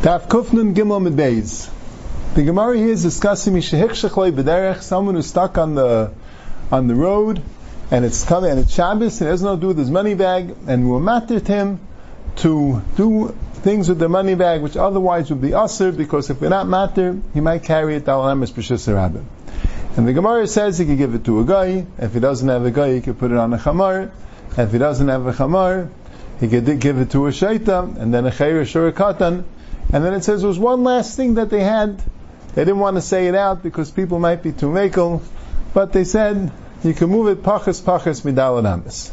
Daf Kufnun Gimel Medbeis. The Gemara here is discussing Mishahikshachlei B'derech, someone who's stuck on the on the road, and it's coming, and it's Shabbos, and it has no to do with his money bag, and we're mattered him to do things with the money bag which otherwise would be usher, because if we're not matter, he might carry it Amos B'shis And the Gemara says he could give it to a guy, if he doesn't have a guy, he could put it on a chamar, if he doesn't have a chamar, he could give it to a shaita, and then a chayr or a katan, and then it says there was one last thing that they had. They didn't want to say it out because people might be too makel, but they said you can move it pachas pachas midalanamis.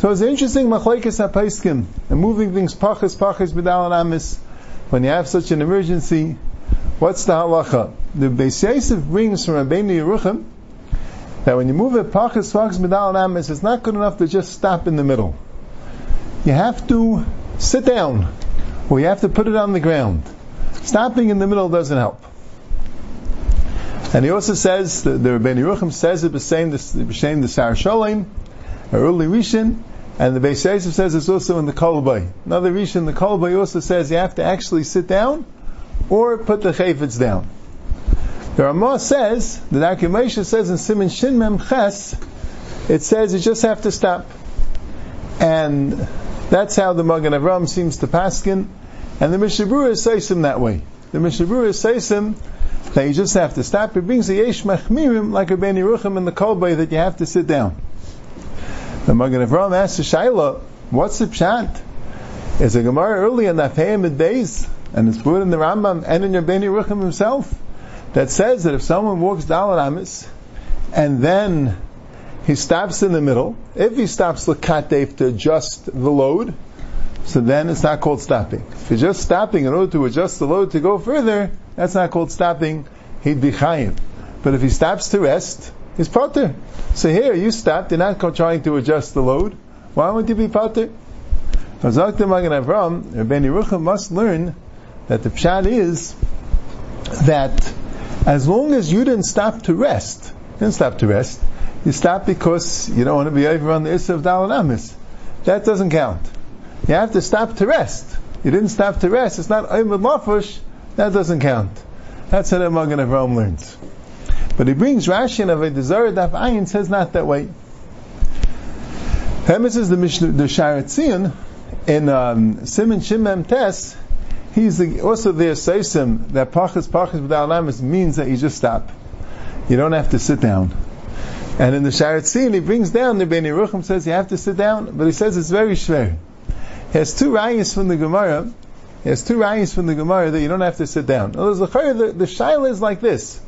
So it's interesting machlekes hapaiskim and moving things pachas pachas midalanamis when you have such an emergency. What's the halacha? The Beis Yosef brings from Rabbeinu Yerucham that when you move it pachas pachas midalanamis, it's not good enough to just stop in the middle. You have to sit down well, you have to put it on the ground. Stopping in the middle doesn't help. And he also says, the, the Rebbeinu Yerucham says it b'shem the Sar Sholem, early Rishon, and the Beis Yosef says it's also in the Kol Bo. Another Rishon, the Kol Bo also says you have to actually sit down or put the chayfetz down. The Ramah says, the Akimesha says in Simon Shin Mem Ches, it says you just have to stop. And that's how the Magen Avram seems to paskin. And the Mishnah Berurah says him that way. The Mishnah Berurah says him that you just have to stop. It brings the Yesh Machmirim like a Ben Yeruchim in the Kol Bo that you have to sit down. The Magen Avram asks the Shaila, what's the pshat? Is a Gemara early in the Fayim days, and it's put in the Rambam and in your Ben Yeruchim himself, that says that if someone walks Dalit Amis, and then he stops in the middle, if he stops Lakatev to adjust the load, so then it's not called stopping. If you're just stopping in order to adjust the load to go further, that's not called stopping. He'd be chayim. But if he stops to rest, he's potter. So here, you stopped, you're not trying to adjust the load. Why would you be potter? Magen Avram, Rabbeinu Yerucham must learn that the pshat is that as long as you didn't stop to rest, didn't stop to rest, you stop because you don't want to be over on the Issa of Dalanamis. That doesn't count. You have to stop to rest. You didn't stop to rest. It's not Oymad Mafush. That doesn't count. That's how the Magen Avram learns. But he brings Rashi and Avodah Zarah Daf Ayin says not that way. Hemes is the Mishnah, the Shaar HaTziyun in um, Simon Shimem Tes. He's the, also there says him that Pachas Pachas B'Dal means that you just stop. You don't have to sit down. And in the Shaar HaTziyun he brings down the Ben Yerucham says you have to sit down, but he says it's very schwer. He has two rayas from the Gemara. He has two rayas from the Gemara that you don't have to sit down. Now, the, the, the shaila is like this.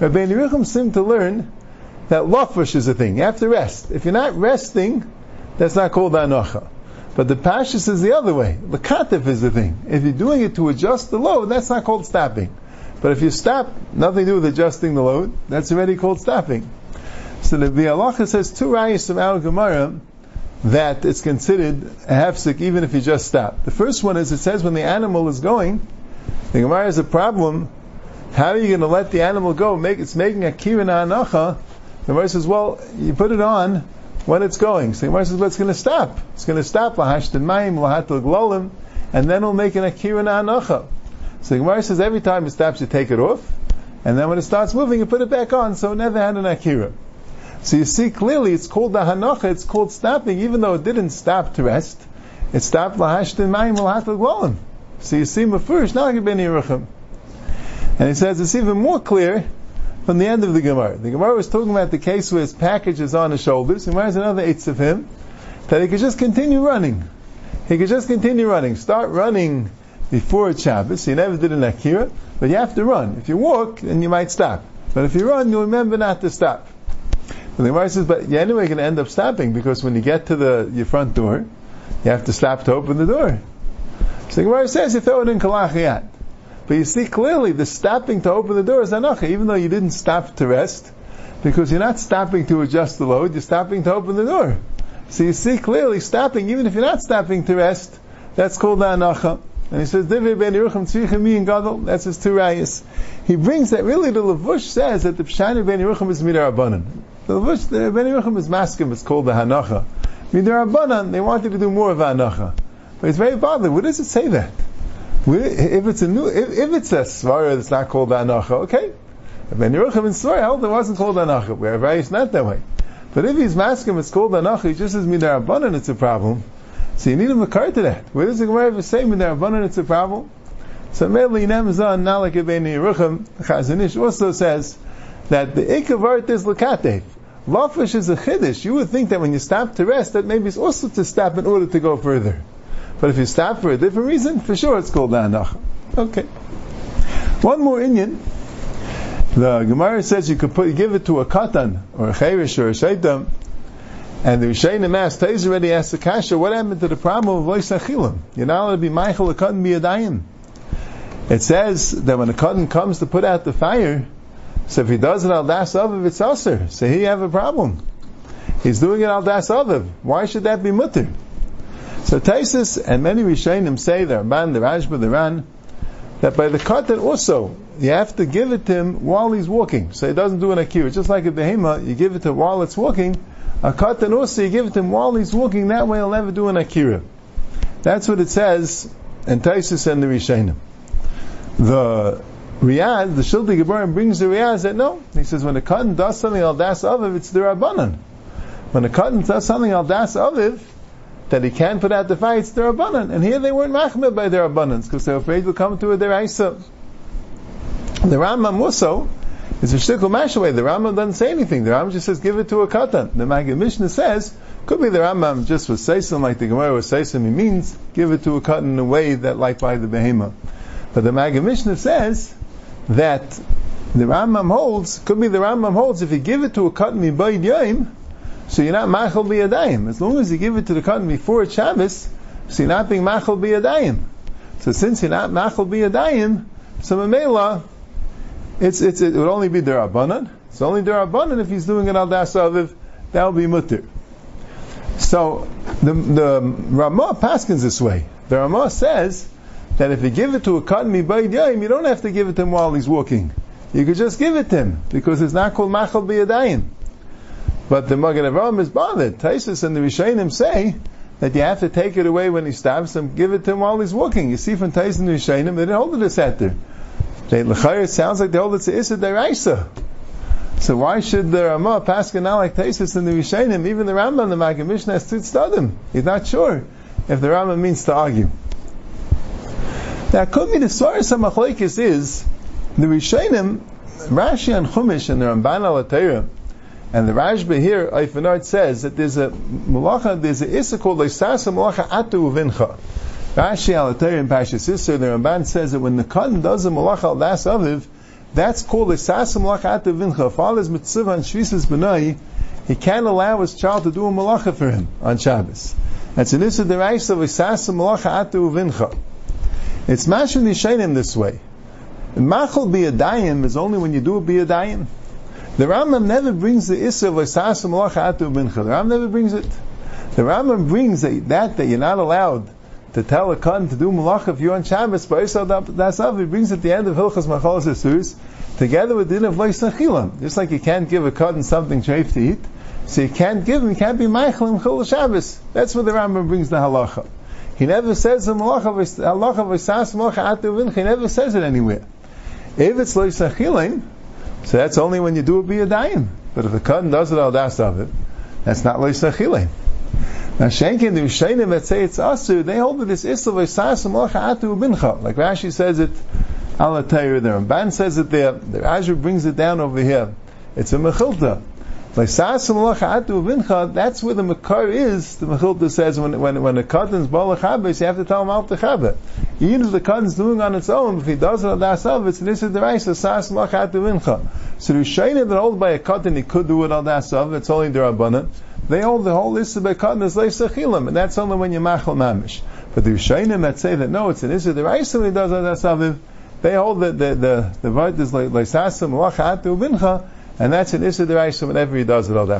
Rabbi Yerucham seemed to learn that lafush is a thing. You have to rest. If you're not resting, that's not called anocha. But the pashas is the other way. The katif is the thing. If you're doing it to adjust the load, that's not called stopping. But if you stop, nothing to do with adjusting the load, that's already called stopping. So the, the halacha says two rayas from our Gemara that it's considered a hefsek even if you just stop. The first one is it says when the animal is going, the Gemara has a problem. How are you going to let the animal go? Make it's making a kirin anacha. The Gemara says, well, you put it on when it's going. So the Gemara says, well, it's going to stop. It's going to stop lahashtin mayim lahatul glolim, and then it'll make an akira anacha. So the Gemara says every time it stops, you take it off, and then when it starts moving, you put it back on. So it never had an akira. So you see clearly it's called the hanacha, it's called stopping, even though it didn't stop to rest. It stopped lahashtin mayim lahatul gwalim. So you see mafurish Ben Yeruchim. And he says it's even more clear from the end of the Gemara. The Gemara was talking about the case where his package is on his shoulders. The Gemara has another eighth of him that he could just continue running. He could just continue running. Start running before Shabbos. He never did an Akira, but you have to run. If you walk, then you might stop. But if you run, you'll remember not to stop. And the Gemara says, but you're anyway to end up stopping because when you get to the your front door, you have to stop to open the door. So the Gemara says you throw it in kalachiyat. But you see clearly the stopping to open the door is anacha, even though you didn't stop to rest, because you're not stopping to adjust the load, you're stopping to open the door. So you see clearly stopping, even if you're not stopping to rest, that's called anacha. And he says. That's his two rayas. He brings that really the Lavush says that the Pshani ben Yerucham is midar The ben Yerucham is maskim. It's called the Hanacha. Midar abanan. They wanted to do more of Hanacha, but it's very bothered. Where does it say that? If it's a new, if, if it's a svara that's not called anacha, okay. Ben Yerucham and svara it wasn't called anacha, where it's not that way. But if he's masking, it's called anacha, he just says midarabanan, it's a problem. So you need a makar to that. Where does the Gemara ever say midarabanan, it's a problem? So Meli Nemzan Nalak Ben Yerucham, Chazon Ish also says that the ikavart is lakatev. Lafish is a chiddush. You would think that when you stop to rest, that maybe it's also to stop in order to go further. But if you stop for a different reason, for sure it's called anach. Okay. One more Indian. The Gemara says you could put, give it to a katan, or a cherish, or a shaitam, and the Rishayim asked, Taiz already asked the kasha, what happened to the problem of lois achilim? You're not allowed to be Michael a katan biyadayim. It says that when a katan comes to put out the fire, so if he does it al das aviv, it's usher. So you have a problem. He's doing it al das aviv. Why should that be mutter? So Tosafos and many Rishonim say, the Ramban, the Rashba, the Ran, that by the katan also, you have to give it to him while he's walking. So he doesn't do an akira. Just like a behema, you give it to him while it's walking. A katan also, you give it to him while he's walking. That way he'll never do an akira. That's what it says in Tosafos and the Rishonim. The Riaz, the Shiltei Gibborim brings the Riaz that no. He says when a katan does something al das aviv, it's the Rabbanan. When a katan does something al das aviv, that he can't put out the fire, it's their abundant. And here they weren't machmir by their abundance because they're afraid to come to a deraisa. The Rambam also is a shtickle mashaway. The Rambam doesn't say anything. The Rambam just says give it to a katan. The Maggid Mishnah says could be the Rambam just was saying like the Gemara was saying. He means give it to a katan in a way that like by the behema. But the Maggid Mishnah says that the Rambam holds could be the Rambam holds if you give it to a katan mibayid yaim so you're not machal biyadayim. As long as you give it to the cotton before Shabbos, so you're not being machal biyadayim. So since you're not machal biyadayim, so mamela, it's, it's, it would only be derabanan. It's only derabanan if he's doing it al das aviv, that will be mutter. So the, the Ramah paskins this way. The Ramah says that if you give it to a cotton mibayid you don't have to give it to him while he's walking. You could just give it to him because it's not called machal biyadayim. But the Magen Avraham is bothered. Tosafos and the Rishonim say that you have to take it away when he stops and give it to him while he's walking. You see from Tosafos and the Rishonim, they didn't hold it a setter. They, sounds like they hold it to Issa Deraisa. So why should the Ramah pass not like Tosafos and the Rishonim? Even the Rambam, the Maggid Mishnah, has to study He's not sure if the Rambam means to argue. Now, could be the source of Machlekes is the Rishonim, Rashi and Chumash and the Ramban al and the Rashba here, Eifanard says that there's a malacha, there's a issa called Leisasa malacha atu uvincha. Rashi al in Pashas Isser, the Ramban says that when the Katan does a malacha al das aviv, that's called Leisasa malacha atu uvincha. Father's mitzvah on Shvisas Benai, he can't allow his child to do a malacha for him on Shabbos. That's an issa deraisa Leisasa malacha atu uvincha. It's mashon yishayim this way. Machal biyadayim is only when you do a biyadayim. The Rambam never brings the Issa of Asas Atu Bincha. The Rambam never brings it. The Rambam brings that, that, that you're not allowed to tell a Khan to do Malacha if you're on Shabbos, that's up. He brings at the end of Hilchas Machalas Esus, together with the din of Lois Just like you can't give a Khan something treif to eat, so you can't give him, you can't be Meichel Chol Shabbos. That's where the Rambam brings the halacha. He never says the Malacha Asas Malacha Atu Bincha. He never says it anywhere. If it's Lois so that's only when you do a biyadayim. But if the cotton does it al das of it, that's not loisachile. Now Shenkin, the Rishayim that say it's asu, they hold that this isla v'sas malacha atu bincha. Like Rashi says it, al there. Ramban says it there. The Rashi brings it down over here. It's a mechilta. That's where the makar is. The Mechilta says when when when the cotton's balachabes, you have to tell him al techabe. Even if the cotton's doing on its own, if he does it on dasav, it's the right. So sas malachatu vincha. So the shayna that hold by a cotton, he could do it on dasav. It's only the rabbanan. They hold the whole list of a is leisachilim, and that's only when you machal mamish. But the shayna that say that no, it's an the right. So he does on dasav. They hold that the the the word is like leisasim malachatu vincha. And that's an Issa Deraisa whenever he does it all that.